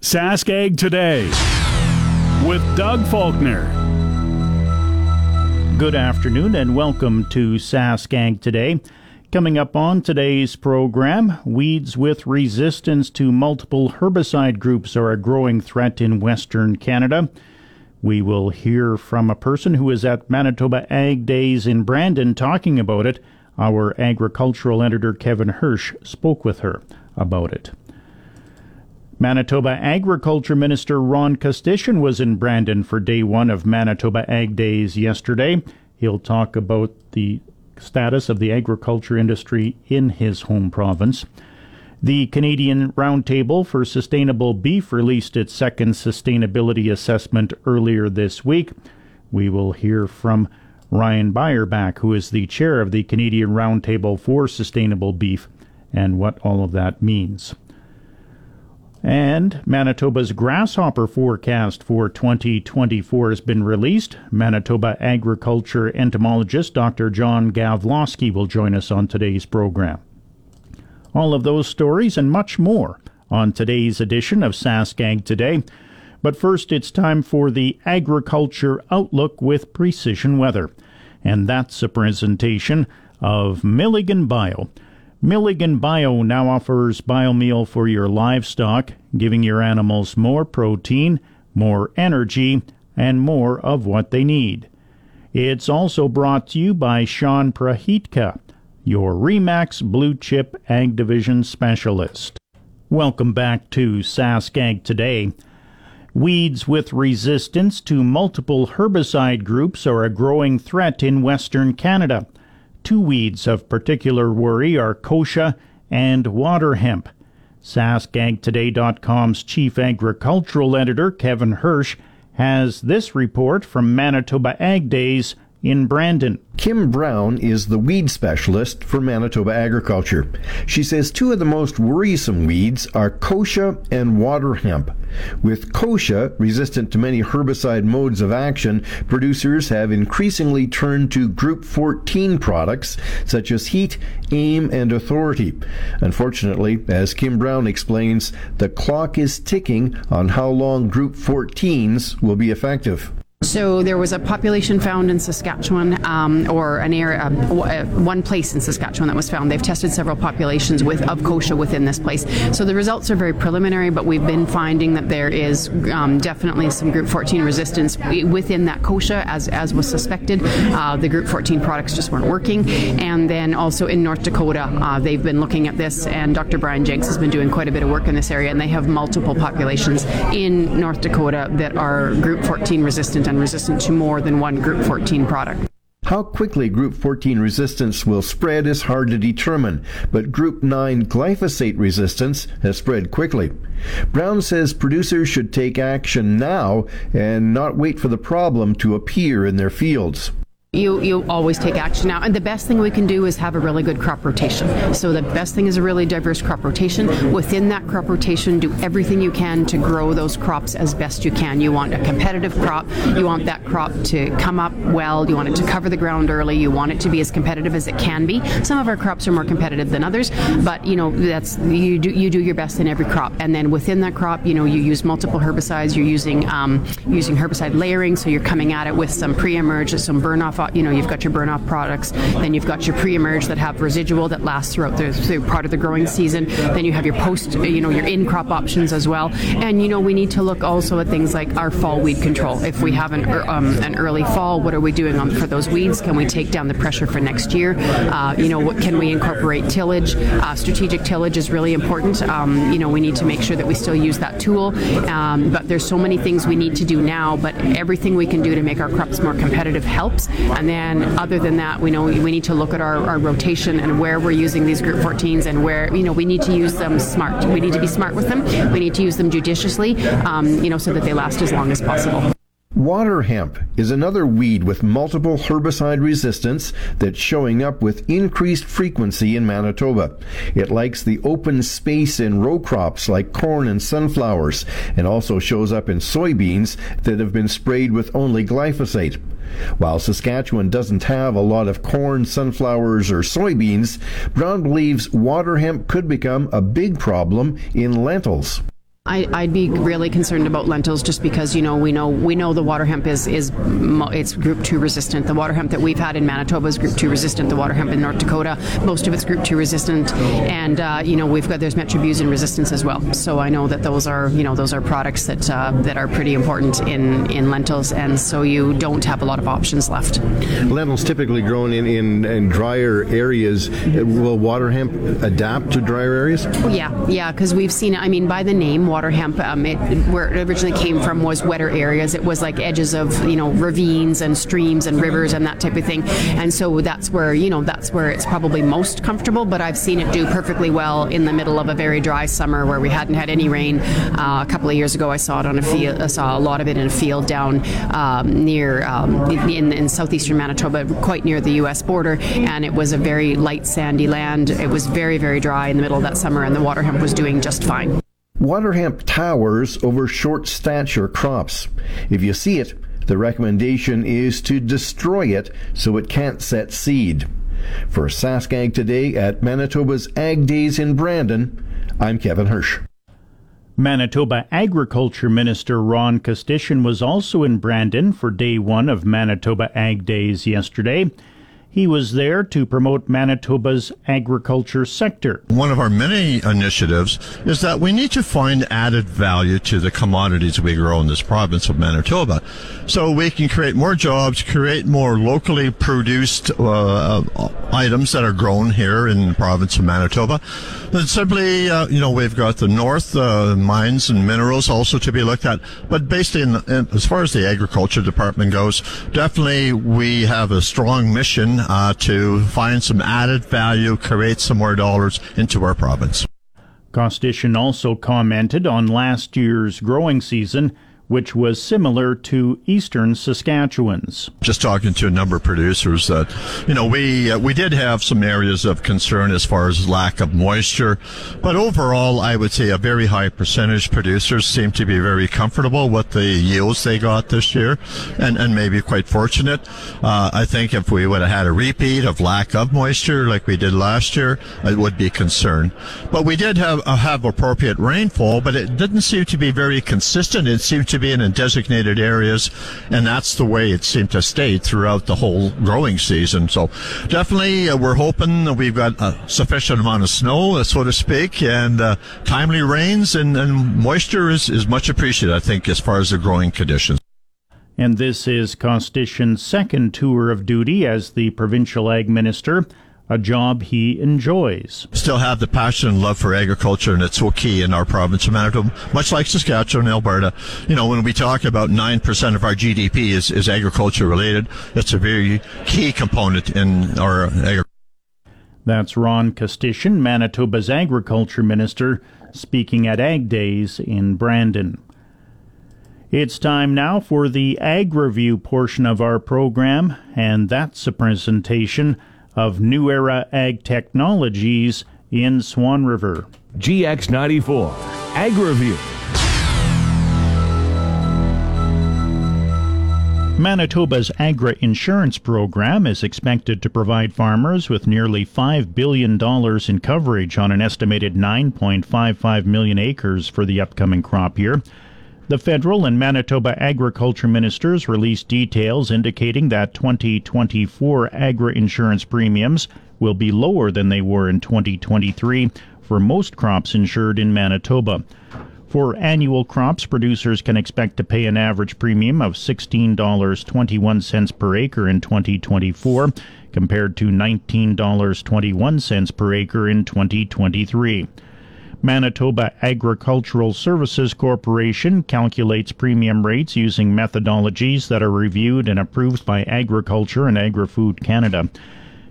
Saskag Today with Doug Falconer. Good afternoon and welcome to Saskag Today. Coming up on today's program, weeds with resistance to multiple herbicide groups are a growing threat in Western Canada. We will hear from a person who is at Manitoba Ag Days in Brandon talking about it. Our agricultural editor Kevin Hursh spoke with her about it. Manitoba Agriculture Minister Ron Kostyshyn was in Brandon for day one of Manitoba Ag Days yesterday. He'll talk about the status of the agriculture industry in his home province. The Canadian Roundtable for Sustainable Beef released its second sustainability assessment earlier this week. We will hear from Ryan Beierbach, who is the chair of the Canadian Roundtable for Sustainable Beef, and what all of that means. And Manitoba's grasshopper forecast for 2024 has been released. Manitoba agriculture entomologist Dr. John Gavloski will join us on today's program. All of those stories and much more on today's edition of Saskag Today. But first, it's time for the Agriculture Outlook with Precision Weather. And that's a presentation of Milligan Bio. Milligan Bio now offers biomeal for your livestock, giving your animals more protein, more energy, and more of what they need. It's also brought to you by Sean Prahitka, your Remax Blue Chip Ag Division Specialist. Welcome back to Saskag Today. Weeds with resistance to multiple herbicide groups are a growing threat in Western Canada. Two weeds of particular worry are kochia and water hemp. SaskAgToday.com's chief agricultural editor, Kevin Hursh, has this report from Manitoba Ag Days in Brandon. Kim Brown is the weed specialist for Manitoba Agriculture. She says two of the most worrisome weeds are kochia and water hemp. With kochia, resistant to many herbicide modes of action, producers have increasingly turned to Group 14 products such as Heat, AIM, and Authority. Unfortunately, as Kim Brown explains, the clock is ticking on how long Group 14s will be effective. So there was a population found in Saskatchewan, um, or an area, um, uh, one place in Saskatchewan that was found. They've tested several populations with of kochia within this place. So the results are very preliminary, but we've been finding that there is um, definitely some Group 14 resistance within that kochia, as as was suspected. Uh, the Group 14 products just weren't working, and then also in North Dakota, uh, they've been looking at this, and Dr. Brian Jenks has been doing quite a bit of work in this area, and they have multiple populations in North Dakota that are Group 14 resistant and resistant to more than one Group 14 product. How quickly Group 14 resistance will spread is hard to determine, but Group 9 glyphosate resistance has spread quickly. Brown says producers should take action now and not wait for the problem to appear in their fields you you always take action. Now and the best thing we can do is have a really good crop rotation. So the best thing is a really diverse crop rotation. Within that crop rotation do everything you can to grow those crops as best you can. You want a competitive crop. You want that crop to come up well. You want it to cover the ground early. You want it to be as competitive as it can be. Some of our crops are more competitive than others but you know that's you do you do your best in every crop. And then within that crop you know you use multiple herbicides. You're using um, using herbicide layering so you're coming at it with some pre-emerge some burn off you know, you've got your burn off products, then you've got your pre-emerge that have residual that lasts throughout the through part of the growing season. Then you have your post, you know, your in crop options as well. And you know, we need to look also at things like our fall weed control. If we have an um, an early fall, what are we doing on, for those weeds? Can we take down the pressure for next year? Uh, you know, what can we incorporate tillage? Uh, strategic tillage is really important. Um, you know, we need to make sure that we still use that tool. Um, but there's so many things we need to do now. But everything we can do to make our crops more competitive helps. And then other than that, we know we need to look at our, our rotation and where we're using these group 14s and where, you know, we need to use them smart. We need to be smart with them. We need to use them judiciously, um, you know, so that they last as long as possible. Water hemp is another weed with multiple herbicide resistance that's showing up with increased frequency in Manitoba. It likes the open space in row crops like corn and sunflowers and also shows up in soybeans that have been sprayed with only glyphosate. While Saskatchewan doesn't have a lot of corn, sunflowers, or soybeans, Brown believes water hemp could become a big problem in lentils. I, would be really concerned about lentils just because you know we know we know the water hemp is is it's group two resistant. The water hemp that we've had in Manitoba is group two resistant. The water hemp in North Dakota, most of it's group two resistant, and uh, you know we've got there's metribuzin resistance as well. So I know that those are you know those are products that uh, that are pretty important in in lentils, and so you don't have a lot of options left. Lentils typically grown in in, in drier areas. Will water hemp adapt to drier areas? Yeah, yeah, because we've seen it. I mean, by the name water hemp, um, it, where it originally came from was wetter areas. It was like edges of you know ravines and streams and rivers and that type of thing. And so that's where you know that's where it's probably most comfortable. But I've seen it do perfectly well in the middle of a very dry summer where we hadn't had any rain. Uh, a couple of years ago, I saw it on a field. I saw a lot of it in a field down um, near um, in, in southeastern Manitoba, quite near the U.S. border, and it was a very light sandy land. It was very very dry in the middle of that summer, and the water hemp was doing just fine. Water hemp towers over short stature crops. If you see it, the recommendation is to destroy it so it can't set seed. For SaskAg today at Manitoba's Ag Days in Brandon, I'm Kevin Hursh. Manitoba Agriculture Minister Ron Kostyshyn was also in Brandon for day one of Manitoba Ag Days yesterday. He was there to promote Manitoba's agriculture sector. One of our many initiatives is that we need to find added value to the commodities we grow in this province of Manitoba. So we can create more jobs, create more locally produced uh, items that are grown here in the province of Manitoba. And simply, uh, you know, we've got the north uh, mines and minerals also to be looked at. But basically, in, in, as far as the agriculture department goes, definitely we have a strong mission uh, to find some added value, create some more dollars into our province. Kostyshyn also commented on last year's growing season which was similar to eastern Saskatchewan's. Just talking to a number of producers that, you know, we uh, we did have some areas of concern as far as lack of moisture, but overall, I would say a very high percentage producers seem to be very comfortable with the yields they got this year, and and maybe quite fortunate. Uh, I think if we would have had a repeat of lack of moisture like we did last year, it would be concern. But we did have uh, have appropriate rainfall, but it didn't seem to be very consistent. It seemed to be in designated areas, and that's the way it seemed to stay throughout the whole growing season. So definitely, uh, we're hoping that we've got a sufficient amount of snow, uh, so to speak, and uh, timely rains and, and moisture is, is much appreciated, I think, as far as the growing conditions. And this is Kostyshyn's second tour of duty as the provincial ag minister a job he enjoys. Still have the passion and love for agriculture, and it's so key in our province of Manitoba, much like Saskatchewan and Alberta. You know, when we talk about 9% of our GDP is, is agriculture related, it's a very key component in our agriculture. That's Ron Kostyshyn, Manitoba's agriculture minister, speaking at Ag Days in Brandon. It's time now for the Ag Review portion of our program, and that's a presentation of New Era Ag Technologies in Swan River. GX94 Ag Review. Manitoba's Agri Insurance Program is expected to provide farmers with nearly $5 billion in coverage on an estimated 9.55 million acres for the upcoming crop year. The federal and Manitoba agriculture ministers released details indicating that 2024 agri insurance premiums will be lower than they were in 2023 for most crops insured in Manitoba. For annual crops, producers can expect to pay an average premium of $16.21 per acre in 2024 compared to $19.21 per acre in 2023. Manitoba Agricultural Services Corporation calculates premium rates using methodologies that are reviewed and approved by Agriculture and Agri-Food Canada.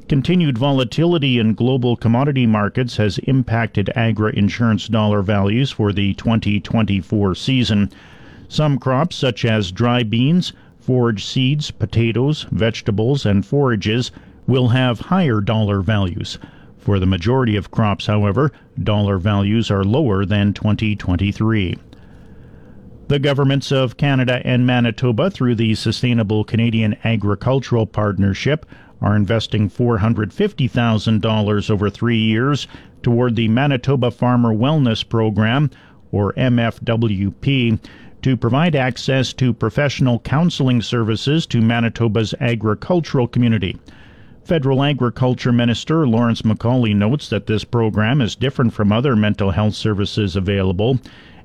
Continued volatility in global commodity markets has impacted agri insurance dollar values for the 2024 season. Some crops, such as dry beans, forage seeds, potatoes, vegetables, and forages, will have higher dollar values. For the majority of crops, however, dollar values are lower than 2023. The governments of Canada and Manitoba, through the Sustainable Canadian Agricultural Partnership, are investing $450,000 over three years toward the Manitoba Farmer Wellness Program, or MFWP, to provide access to professional counseling services to Manitoba's agricultural community. Federal Agriculture Minister Lawrence MacAulay notes that this program is different from other mental health services available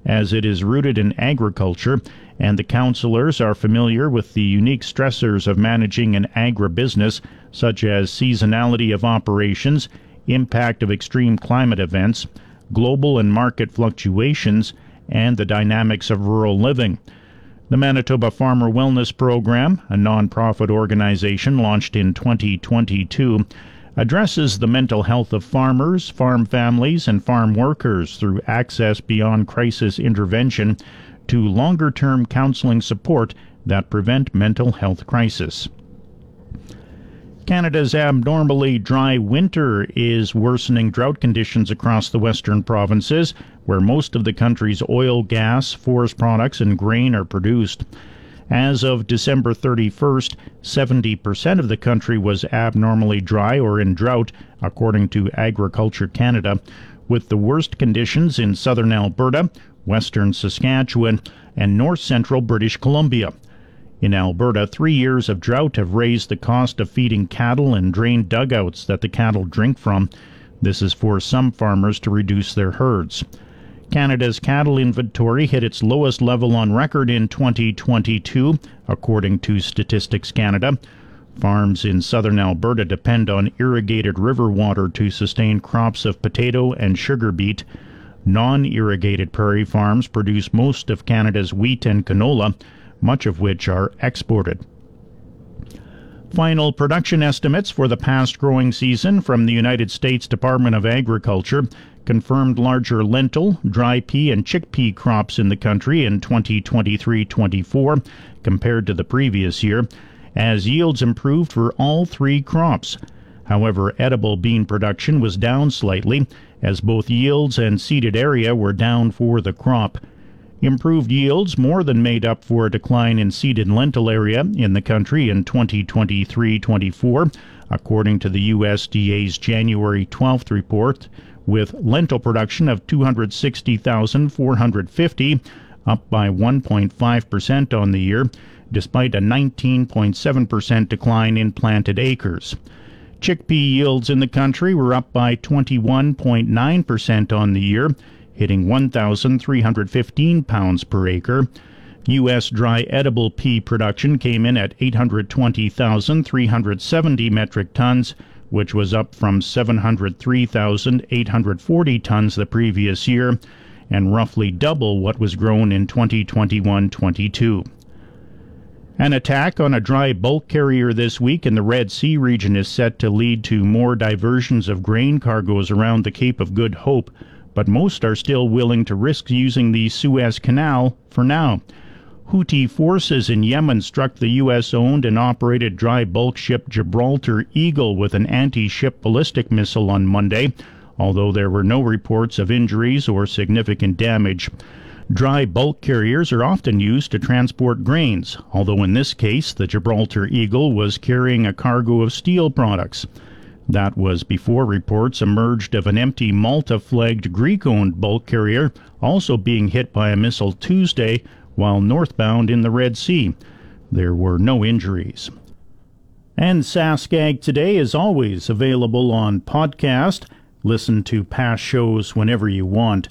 as it is rooted in agriculture and the counselors are familiar with the unique stressors of managing an agribusiness such as seasonality of operations, impact of extreme climate events, global and market fluctuations, and the dynamics of rural living. The Manitoba Farmer Wellness Program, a non-profit organization launched in 2022, addresses the mental health of farmers, farm families, and farm workers through access beyond crisis intervention to longer-term counseling support that prevent mental health crisis. Canada's abnormally dry winter is worsening drought conditions across the western provinces, where most of the country's oil, gas, forest products, and grain are produced. As of December 31st, 70% of the country was abnormally dry or in drought, according to Agriculture Canada, with the worst conditions in southern Alberta, western Saskatchewan, and north central British Columbia. In Alberta, three years of drought have raised the cost of feeding cattle and drained dugouts that the cattle drink from. This has forced some farmers to reduce their herds. Canada's cattle inventory hit its lowest level on record in 2022, according to Statistics Canada. Farms in southern Alberta depend on irrigated river water to sustain crops of potato and sugar beet. Non irrigated prairie farms produce most of Canada's wheat and canola much of which are exported. Final production estimates for the past growing season from the United States Department of Agriculture confirmed larger lentil, dry pea, and chickpea crops in the country in 2023 24 compared to the previous year, as yields improved for all three crops. However, edible bean production was down slightly, as both yields and seeded area were down for the crop. Improved yields more than made up for a decline in seeded lentil area in the country in 2023 24, according to the USDA's January 12th report, with lentil production of 260,450, up by 1.5% on the year, despite a 19.7% decline in planted acres. Chickpea yields in the country were up by 21.9% on the year, hitting 1,315 pounds per acre. U.S. dry edible pea production came in at 820,370 metric tons, which was up from 703,840 tons the previous year, and roughly double what was grown in 2021 22. An attack on a dry bulk carrier this week in the Red Sea region is set to lead to more diversions of grain cargoes around the Cape of Good Hope but most are still willing to risk using the Suez Canal for now. Houthi forces in Yemen struck the U.S. owned and operated dry bulk ship Gibraltar Eagle with an anti ship ballistic missile on Monday, although there were no reports of injuries or significant damage. Dry bulk carriers are often used to transport grains, although in this case the Gibraltar Eagle was carrying a cargo of steel products. That was before reports emerged of an empty Malta flagged Greek owned bulk carrier also being hit by a missile Tuesday while northbound in the Red Sea. There were no injuries. And SaskAg Today is always available on podcast. Listen to past shows whenever you want.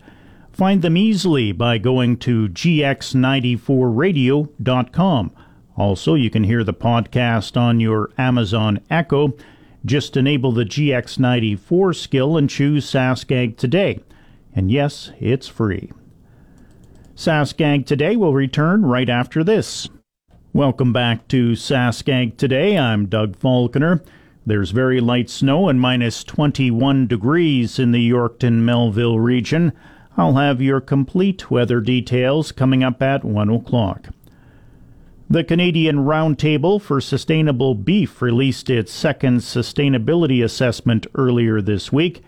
Find them easily by going to gx94radio.com. Also, you can hear the podcast on your Amazon Echo just enable the GX94 skill and choose SaskAg today. And yes, it's free. SaskAg Today will return right after this. Welcome back to SaskAg Today. I'm Doug Falconer. There's very light snow and minus 21 degrees in the Yorkton Melville region. I'll have your complete weather details coming up at 1 o'clock. The Canadian Roundtable for Sustainable Beef released its second sustainability assessment earlier this week.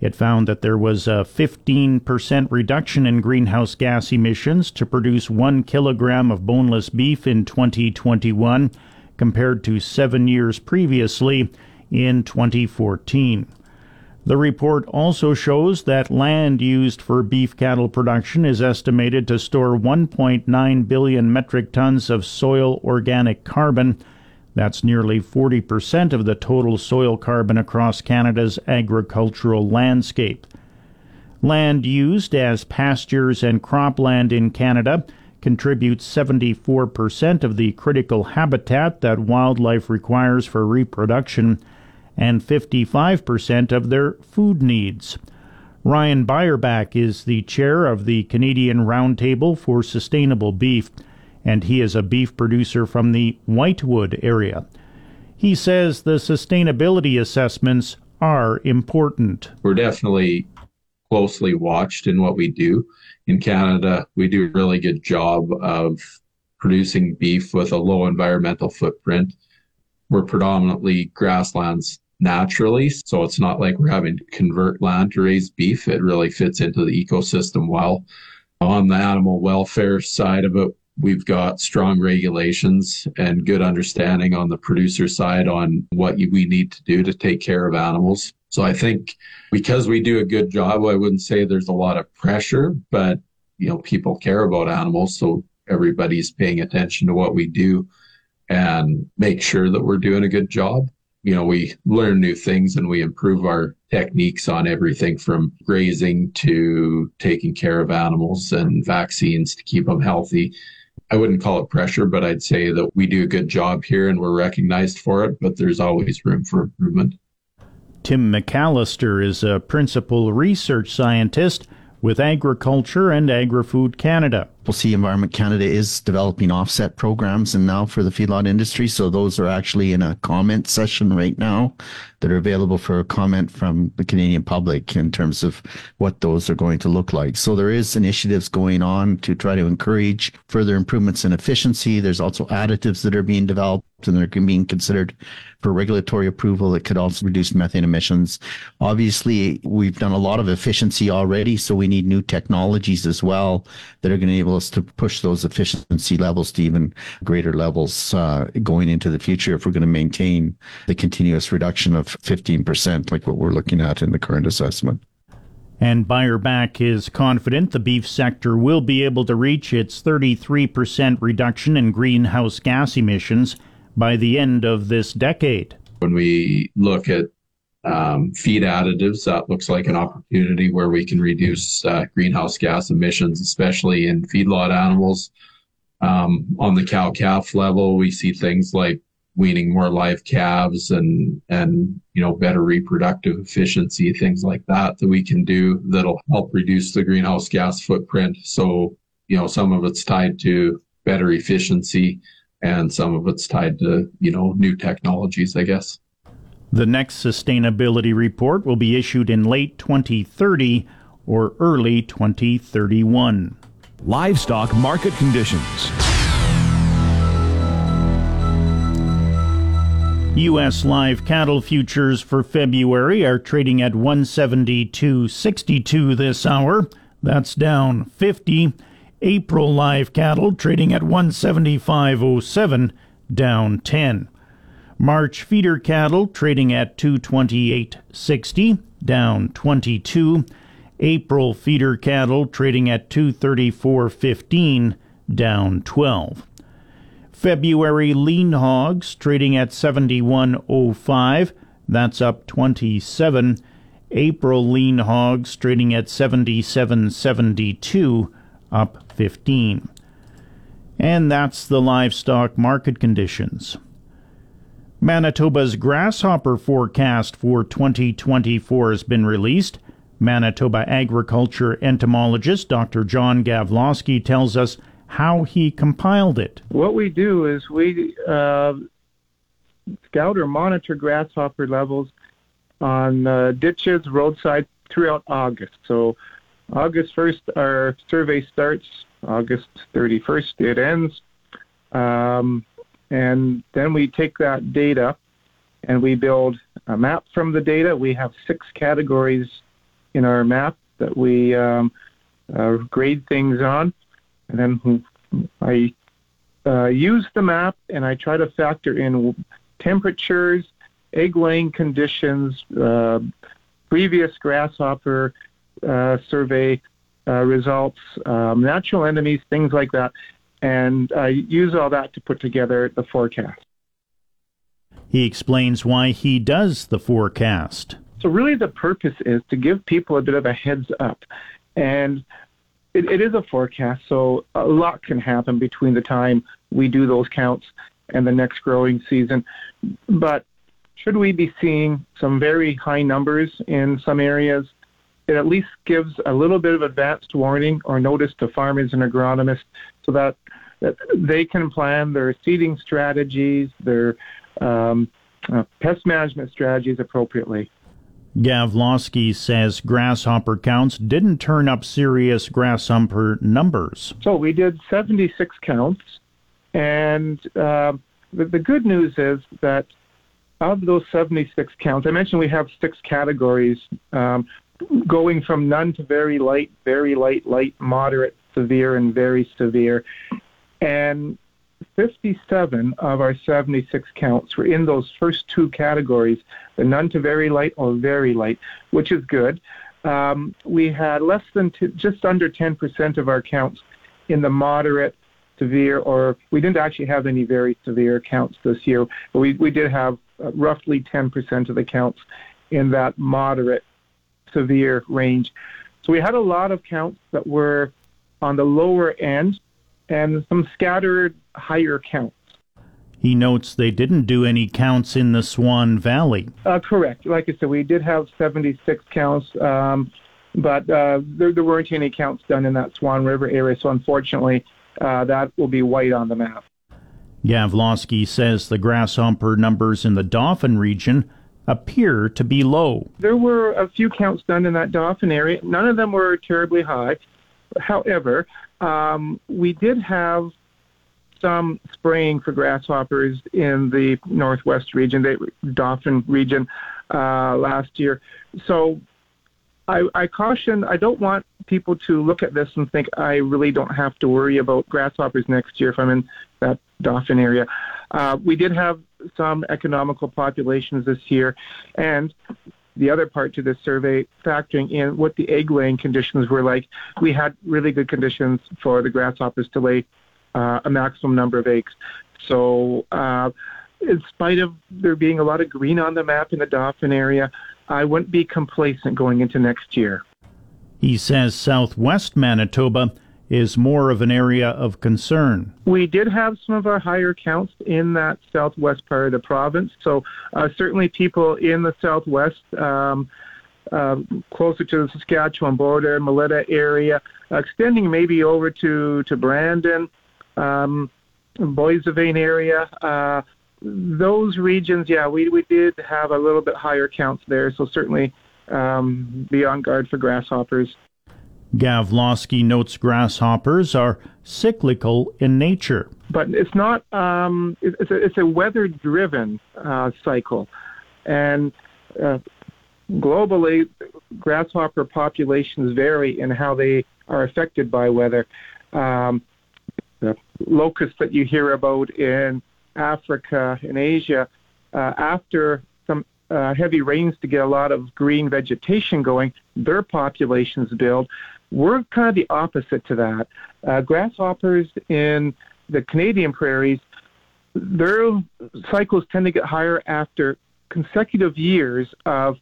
It found that there was a 15% reduction in greenhouse gas emissions to produce one kilogram of boneless beef in 2021 compared to seven years previously in 2014. The report also shows that land used for beef cattle production is estimated to store 1.9 billion metric tons of soil organic carbon. That's nearly 40% of the total soil carbon across Canada's agricultural landscape. Land used as pastures and cropland in Canada contributes 74% of the critical habitat that wildlife requires for reproduction and 55% of their food needs. Ryan Beierbach is the chair of the Canadian Roundtable for Sustainable Beef, and he is a beef producer from the Whitewood area. He says the sustainability assessments are important. We're definitely closely watched in what we do. In Canada, we do a really good job of producing beef with a low environmental footprint. We're predominantly grasslands naturally. So it's not like we're having to convert land to raise beef. It really fits into the ecosystem well. On the animal welfare side of it, we've got strong regulations and good understanding on the producer side on what we need to do to take care of animals. So I think because we do a good job, I wouldn't say there's a lot of pressure, but you know, people care about animals. So everybody's paying attention to what we do and make sure that we're doing a good job you know, we learn new things and we improve our techniques on everything from grazing to taking care of animals and vaccines to keep them healthy. I wouldn't call it pressure, but I'd say that we do a good job here and we're recognized for it, but there's always room for improvement. Tim McAllister is a principal research scientist with Agriculture and Agri-Food Canada. We'll see Environment Canada is developing offset programs and now for the feedlot industry. So those are actually in a comment session right now that are available for comment from the Canadian public in terms of what those are going to look like. So there is initiatives going on to try to encourage further improvements in efficiency. There's also additives that are being developed and they're being considered for regulatory approval that could also reduce methane emissions. Obviously, we've done a lot of efficiency already, so we need new technologies as well that are going to enable us to push those efficiency levels to even greater levels uh, going into the future if we're going to maintain the continuous reduction of 15%, like what we're looking at in the current assessment. And Beierbach is confident the beef sector will be able to reach its 33% reduction in greenhouse gas emissions by the end of this decade. When we look at um, feed additives, that looks like an opportunity where we can reduce uh, greenhouse gas emissions, especially in feedlot animals. Um, on the cow calf level, we see things like weaning more live calves and and you know better reproductive efficiency, things like that that we can do that'll help reduce the greenhouse gas footprint. So you know some of it's tied to better efficiency, and some of it's tied to you know new technologies, I guess. The next sustainability report will be issued in late 2030 or early 2031. Livestock market conditions. U.S. live cattle futures for February are trading at 172.62 this hour. That's down 50. April live cattle trading at 175.07, down 10. March feeder cattle trading at 228.60, down 22. April feeder cattle trading at 234.15, down 12. February lean hogs trading at 71.05, that's up 27. April lean hogs trading at 77.72, up 15. And that's the livestock market conditions. Manitoba's grasshopper forecast for 2024 has been released. Manitoba agriculture entomologist Dr. John Gavloski tells us how he compiled it. What we do is we uh, scout or monitor grasshopper levels on uh, ditches, roadside throughout August. So, August 1st, our survey starts. August 31st, it ends. Um, and then we take that data and we build a map from the data. We have six categories in our map that we um, uh, grade things on. And then I uh, use the map and I try to factor in temperatures, egg laying conditions, uh, previous grasshopper uh, survey uh, results, um, natural enemies, things like that, and uh, use all that to put together the forecast. He explains why he does the forecast. So, really, the purpose is to give people a bit of a heads up. And it, it is a forecast, so a lot can happen between the time we do those counts and the next growing season. But should we be seeing some very high numbers in some areas, it at least gives a little bit of advanced warning or notice to farmers and agronomists so that, that they can plan their seeding strategies, their um, uh, pest management strategies appropriately. Gavloski says grasshopper counts didn't turn up serious grasshopper numbers. So we did 76 counts, and uh, the, the good news is that of those 76 counts, I mentioned we have six categories um, going from none to very light, very light, light, moderate, severe, and very severe. And 57 of our 76 counts were in those first two categories, the none to very light or very light, which is good. Um, we had less than just under 10% of our counts in the moderate, severe, or we didn't actually have any very severe counts this year, but we, we did have uh, roughly 10% of the counts in that moderate, severe range. So we had a lot of counts that were on the lower end and some scattered higher counts. He notes they didn't do any counts in the Swan Valley. Uh, correct. Like I said, we did have 76 counts, um, but uh, there, there, weren't any counts done in that Swan River area, so unfortunately, uh, that will be white on the map. Gavloski says the grasshopper numbers in the Dauphin region appear to be low. There were a few counts done in that Dauphin area. None of them were terribly high. However, um, we did have some spraying for grasshoppers in the northwest region, the Dauphin region, uh, last year. So I, I, caution, I don't want people to look at this and think I really don't have to worry about grasshoppers next year if I'm in that Dauphin area. Uh, we did have some economical populations this year, and the other part to this survey, factoring in what the egg laying conditions were like, we had really good conditions for the grasshoppers to lay uh, a maximum number of eggs. So, uh, in spite of there being a lot of green on the map in the Dauphin area, I wouldn't be complacent going into next year. He says southwest Manitoba is more of an area of concern. We did have some of our higher counts in that southwest part of the province. So uh, certainly people in the southwest, um, uh, closer to the Saskatchewan border, Melita area, extending maybe over to to Brandon, um, area. Uh, those regions, yeah, we we did have a little bit higher counts there. So certainly um, be on guard for grasshoppers. Gavloski notes grasshoppers are cyclical in nature. But it's not, um, it's, a, it's a weather driven uh, cycle. And uh, globally, grasshopper populations vary in how they are affected by weather. Um, the locusts that you hear about in Africa and Asia, uh, after uh, heavy rains to get a lot of green vegetation going, their populations build. We're kind of the opposite to that. Uh, grasshoppers in the Canadian prairies, their cycles tend to get higher after consecutive years of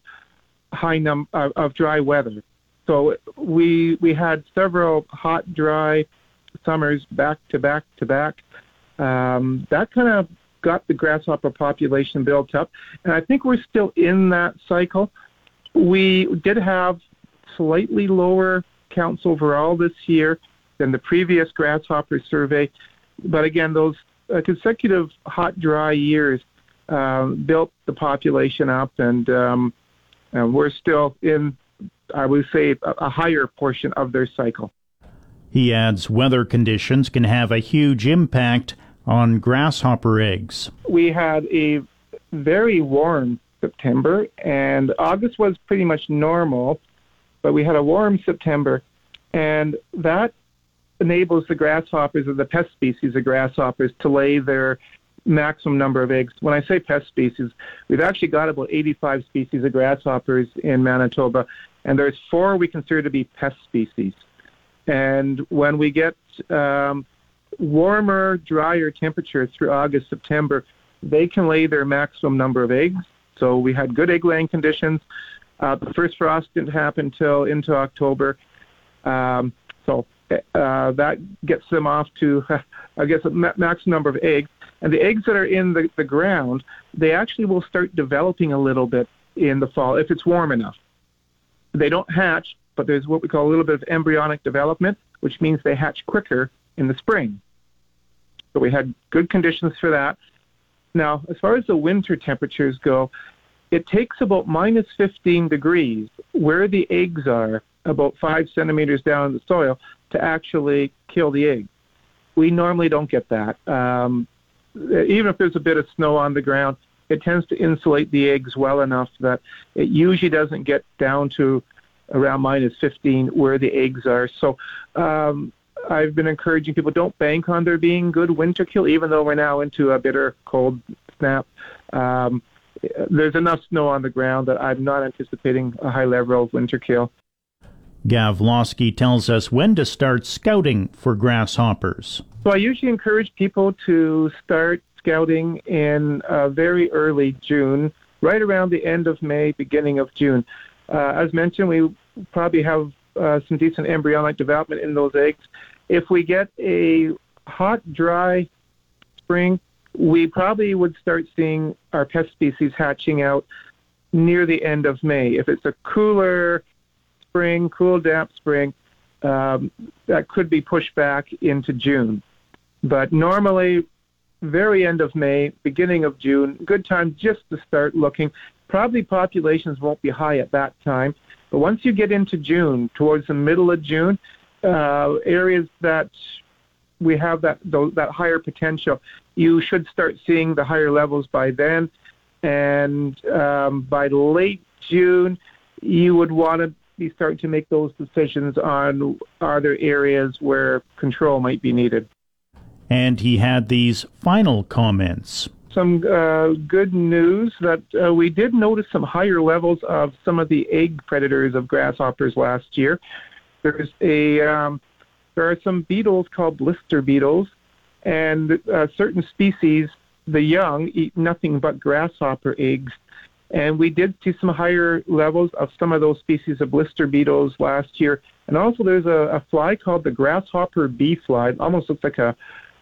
high num of, of dry weather. So we we had several hot, dry summers back to back to back. Um, that kind of got the grasshopper population built up, and I think we're still in that cycle. We did have slightly lower counts overall this year than the previous grasshopper survey. But again, those uh, consecutive hot, dry years um, built the population up, and, um, and we're still in, I would say, a, a higher portion of their cycle. He adds weather conditions can have a huge impact on grasshopper eggs. We had a very warm September, and August was pretty much normal but we had a warm September, and that enables the grasshoppers or the pest species of grasshoppers to lay their maximum number of eggs. When I say pest species, we've actually got about 85 species of grasshoppers in Manitoba, and there's four we consider to be pest species. And when we get um, warmer, drier temperatures through August, September, they can lay their maximum number of eggs. So we had good egg laying conditions. Uh, the first frost didn't happen until into October. Um, so uh, that gets them off to, I guess, a max number of eggs. And the eggs that are in the, the ground, they actually will start developing a little bit in the fall if it's warm enough. They don't hatch, but there's what we call a little bit of embryonic development, which means they hatch quicker in the spring. So we had good conditions for that. Now, as far as the winter temperatures go, it takes about minus 15 degrees where the eggs are, about five centimeters down in the soil, to actually kill the egg. We normally don't get that. Um, even if there's a bit of snow on the ground, it tends to insulate the eggs well enough that it usually doesn't get down to around minus 15 where the eggs are. So um, I've been encouraging people don't bank on there being good winter kill, even though we're now into a bitter cold snap. Um, there's enough snow on the ground that I'm not anticipating a high level of winter kill. Gavloski tells us when to start scouting for grasshoppers. So I usually encourage people to start scouting in uh, very early June, right around the end of May, beginning of June. Uh, as mentioned, we probably have uh, some decent embryonic development in those eggs. If we get a hot, dry spring, we probably would start seeing our pest species hatching out near the end of May. If it's a cooler spring, cool, damp spring, um, that could be pushed back into June. But normally, very end of May, beginning of June, good time just to start looking. Probably populations won't be high at that time, but once you get into June, towards the middle of June, uh, areas that we have that that higher potential, you should start seeing the higher levels by then. And um, by late June, you would want to be starting to make those decisions on are there areas where control might be needed. And he had these final comments. Some uh, good news that uh, we did notice some higher levels of some of the egg predators of grasshoppers last year. There's a um, there are some beetles called blister beetles, and uh, certain species, the young, eat nothing but grasshopper eggs. And we did see some higher levels of some of those species of blister beetles last year. And also, there's a, a fly called the grasshopper bee fly. It almost looks like a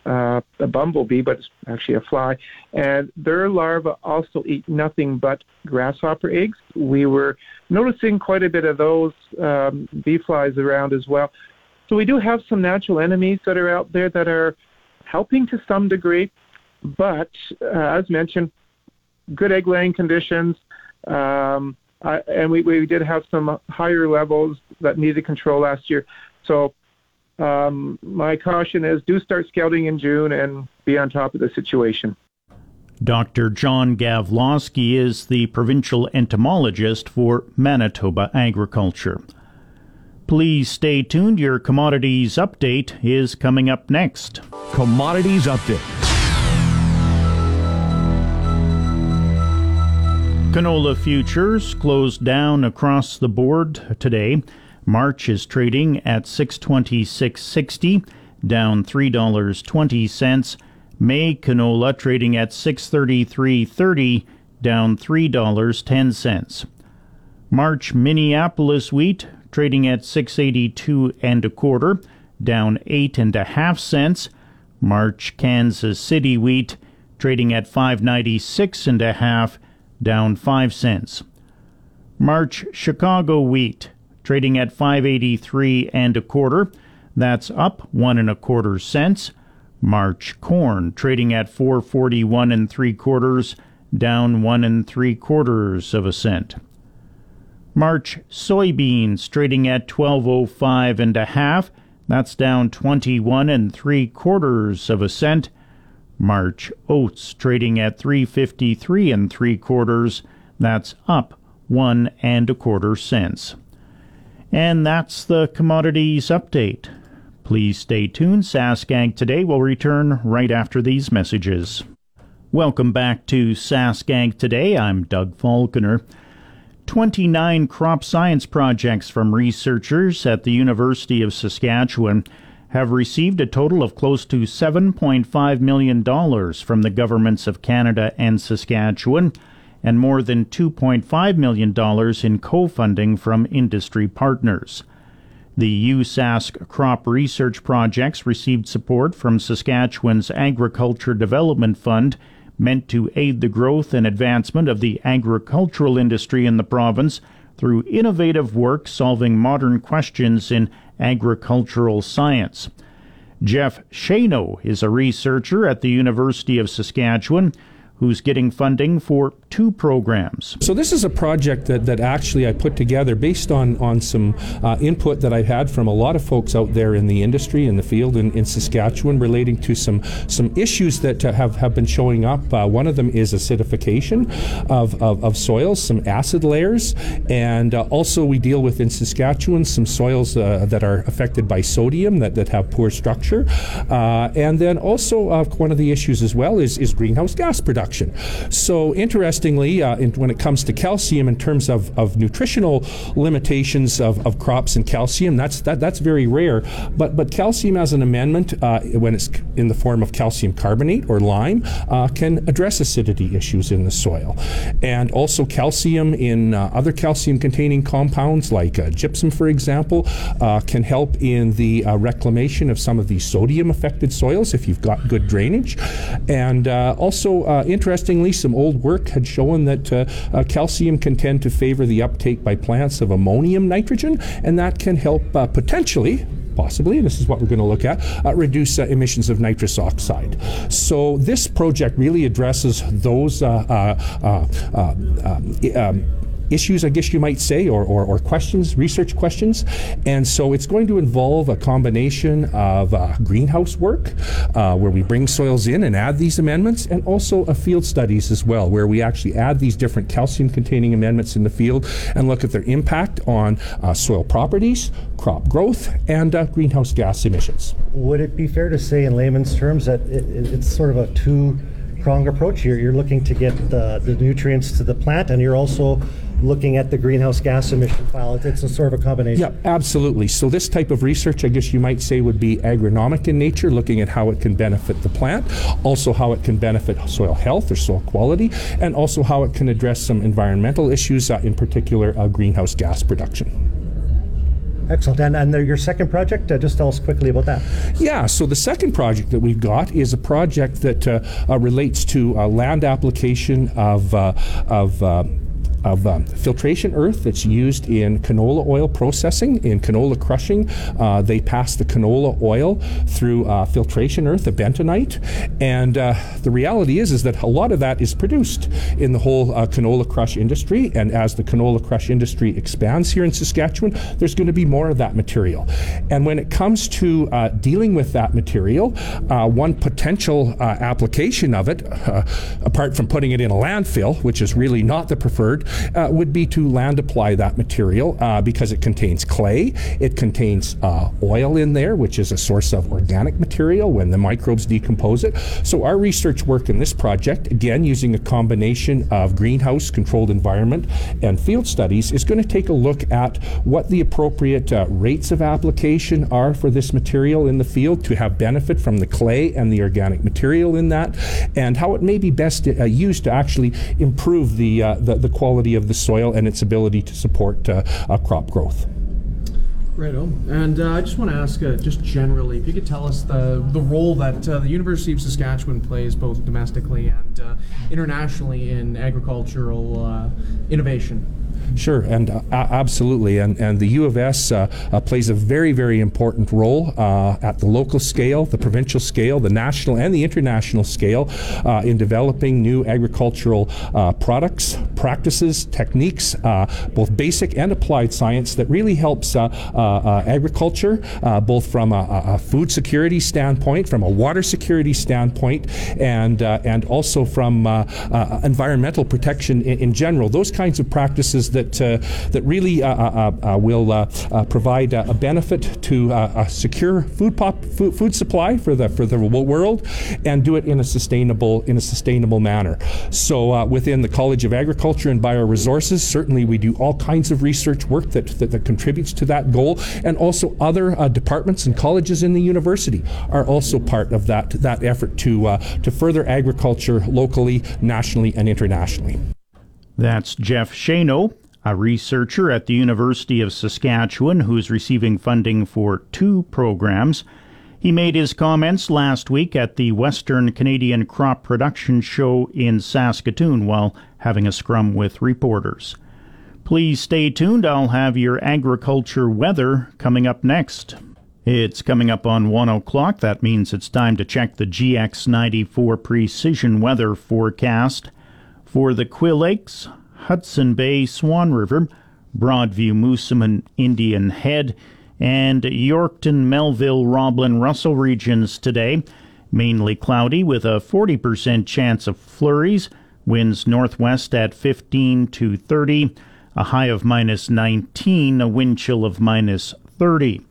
uh, a bumblebee, but it's actually a fly. And their larvae also eat nothing but grasshopper eggs. We were noticing quite a bit of those um, bee flies around as well. So we do have some natural enemies that are out there that are helping to some degree, but uh, as mentioned, good egg laying conditions. Um, and we, we did have some higher levels that needed control last year. So um, my caution is do start scouting in June and be on top of the situation. Dr. John Gavloski is the provincial entomologist for Manitoba Agriculture. Please stay tuned. Your commodities update is coming up next. Commodities update. Canola futures closed down across the board today. March is trading at 626.60, down $3.20. May canola trading at 633.30, down $3.10. March Minneapolis wheat trading at 682 and a quarter, down eight and a half cents. March Kansas City wheat trading at 596 and a half, down 5 cents. March Chicago wheat trading at 583 and a quarter, that's up one and a quarter cents. March corn trading at 441 and three quarters, down one and three quarters of a cent. March soybeans trading at 1205 and a half. That's down 21 and three quarters of a cent. March oats trading at 353 and three quarters. That's up one and a quarter cents. And that's the commodities update. Please stay tuned. SaskAg Today will return right after these messages. Welcome back to SaskAg Today. I'm Doug Falconer. 29 crop science projects from researchers at the University of Saskatchewan have received a total of close to $7.5 million from the governments of Canada and Saskatchewan and more than $2.5 million in co funding from industry partners. The USask crop research projects received support from Saskatchewan's Agriculture Development Fund meant to aid the growth and advancement of the agricultural industry in the province through innovative work solving modern questions in agricultural science. Jeff Schoenau is a researcher at the University of Saskatchewan who's getting funding for two programs. So this is a project that, that actually I put together based on, on some uh, input that I've had from a lot of folks out there in the industry, in the field in, in Saskatchewan relating to some, some issues that have, have been showing up. Uh, one of them is acidification of, of, of soils, some acid layers, and uh, also we deal with in Saskatchewan some soils uh, that are affected by sodium that, that have poor structure. Uh, and then also one of the issues as well is, is greenhouse gas production. So, interestingly, uh, in, when it comes to calcium, in terms of, of nutritional limitations of, of crops and calcium, that's that, that's very rare. But but calcium as an amendment, uh, when it's in the form of calcium carbonate or lime, uh, can address acidity issues in the soil, and also calcium in uh, other calcium-containing compounds like uh, gypsum, for example, uh, can help in the reclamation of some of these sodium-affected soils if you've got good drainage, and also interestingly, some old work had shown that uh, uh, calcium can tend to favor the uptake by plants of ammonium nitrogen, and that can help uh, potentially possibly, and this is what we're going to look at, uh, reduce uh, emissions of nitrous oxide. So this project really addresses those uh, um, issues, I guess you might say, or, or, or, questions, research questions. And so it's going to involve a combination of uh, greenhouse work, uh, where we bring soils in and add these amendments, and also a field studies as well, where we actually add these different calcium containing amendments in the field and look at their impact on uh, soil properties, crop growth, and uh, greenhouse gas emissions. Would it be fair to say, in layman's terms, that it, it's sort of a two pronged approach here? You're looking to get the, the nutrients to the plant, and you're also looking at the greenhouse gas emission file. It's a sort of a combination. Yeah, absolutely. So this type of research, I guess you might say, would be agronomic in nature, looking at how it can benefit the plant, also how it can benefit soil health or soil quality, and also how it can address some environmental issues, uh, in particular uh, greenhouse gas production. Excellent. And, and your second project, uh, just tell us quickly about that. Yeah, so the second project that we've got is a project that uh, uh, relates to land application of, uh, of uh, of um, filtration earth that's used in canola oil processing, in canola crushing. Uh, they pass the canola oil through uh, filtration earth, a bentonite, and uh, the reality is is that a lot of that is produced in the whole uh, canola crush industry. And as the canola crush industry expands here in Saskatchewan, there's going to be more of that material. And when it comes to uh, dealing with that material, uh, one potential application of it, apart from putting it in a landfill, which is really not the preferred, uh, would be to land apply that material uh, because it contains clay, it contains uh, oil in there, which is a source of organic material when the microbes decompose it. So our research work in this project, again using a combination of greenhouse controlled environment and field studies, is going to take a look at what the appropriate uh, rates of application are for this material in the field to have benefit from the clay and the organic material in that, and how it may be best uh, used to actually improve the, uh, the, the quality of the soil and its ability to support uh, crop growth. Right And uh, I just want to ask, uh, just generally, if you could tell us the, the role that uh, the University of Saskatchewan plays both domestically and uh, internationally in agricultural uh, innovation. Sure, and uh, absolutely, and and the U of S uh, uh, plays a very very important role uh, at the local scale, the provincial scale, the national and the international scale uh, in developing new agricultural uh, products, practices, techniques, both basic and applied science that really helps agriculture, both from a, a, food security standpoint, from a water security standpoint, and and also from environmental protection in, in general. Those kinds of practices that that uh, that really uh, uh, uh, will provide a benefit to a secure food, pop, food food supply for the for the world, and do it in a sustainable in a sustainable manner. So within the College of Agriculture and Bioresources, certainly we do all kinds of research work that, that, that contributes to that goal, and also other departments and colleges in the university are also part of that that effort to to further agriculture locally, nationally, and internationally. That's Jeff Schoenau, a researcher at the University of Saskatchewan who's receiving funding for two programs. He made his comments last week at the Western Canadian Crop Production Show in Saskatoon while having a scrum with reporters. Please stay tuned. I'll have your agriculture weather coming up next. It's coming up on 1 o'clock. That means it's time to check the GX94 precision weather forecast for the Quill Lakes, Hudson Bay, Swan River, Broadview, Moosomin, Indian Head, and Yorkton, Melville, Roblin, Russell regions today. Mainly cloudy with a 40% chance of flurries. Winds northwest at 15 to 30. A high of minus 19, a wind chill of minus 30.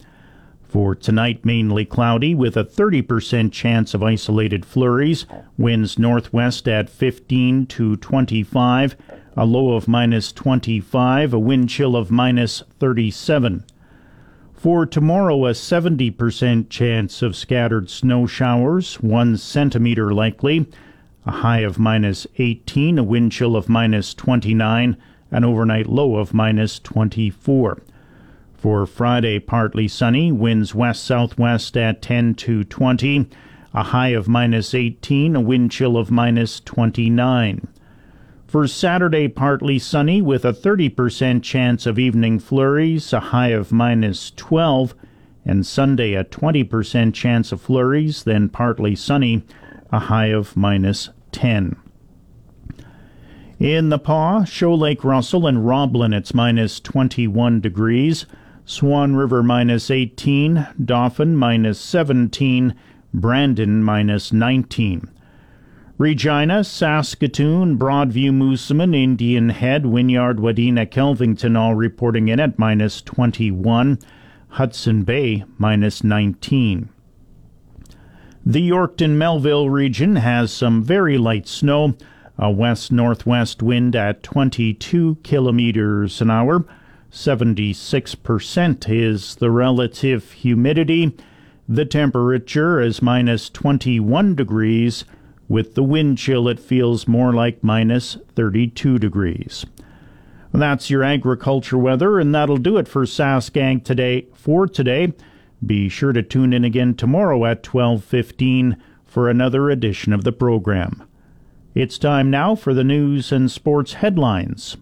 For tonight, mainly cloudy with a 30% chance of isolated flurries. Winds northwest at 15 to 25. A low of minus 25. A wind chill of minus 37. For tomorrow, a 70% chance of scattered snow showers, 1 centimeter likely. A high of minus 18. A wind chill of minus 29. An overnight low of minus 24. For Friday, partly sunny, winds west southwest at 10 to 20, a high of minus 18, a wind chill of minus 29. For Saturday, partly sunny with a 30% chance of evening flurries, a high of minus 12, and Sunday, a 20% chance of flurries, then partly sunny, a high of minus 10. In the Pas, Shoal Lake Russell and Roblin, it's minus 21 degrees. Swan River minus 18, Dauphin minus 17, Brandon minus 19. Regina, Saskatoon, Broadview, Moosomin, Indian Head, Wynyard, Wadena, Kelvington all reporting in at minus 21. Hudson Bay minus 19. The Yorkton Melville region has some very light snow, a west northwest wind at 22 kilometers an hour. 76% is the relative humidity. The temperature is minus 21 degrees. With the wind chill, it feels more like minus 32 degrees. That's your agriculture weather, and that'll do it for SaskAg today. For today, be sure to tune in again tomorrow at 12:15 for another edition of the program. It's time now for the news and sports headlines.